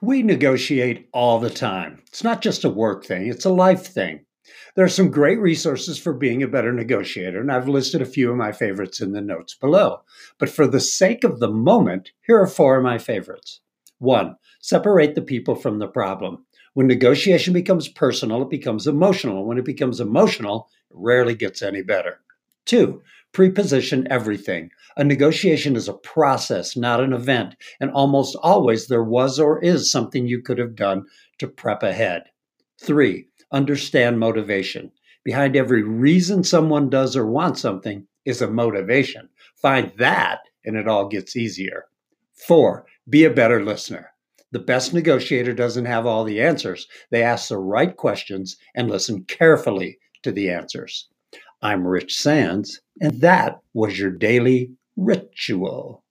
We negotiate all the time. It's not just a work thing, it's a life thing. There are some great resources for being a better negotiator, and I've listed a few of my favorites in the notes below. But for the sake of the moment, here are four of my favorites. One, separate the people from the problem. When negotiation becomes personal, it becomes emotional. When it becomes emotional, it rarely gets any better. Two, preposition everything. A negotiation is a process, not an event, and almost always there was or is something you could have done to prep ahead. Three, understand motivation. Behind every reason someone does or wants something is a motivation. Find that, and it all gets easier. Four, be a better listener. The best negotiator doesn't have all the answers. They ask the right questions and listen carefully to the answers. I'm Rich Sands, and that was your daily ritual.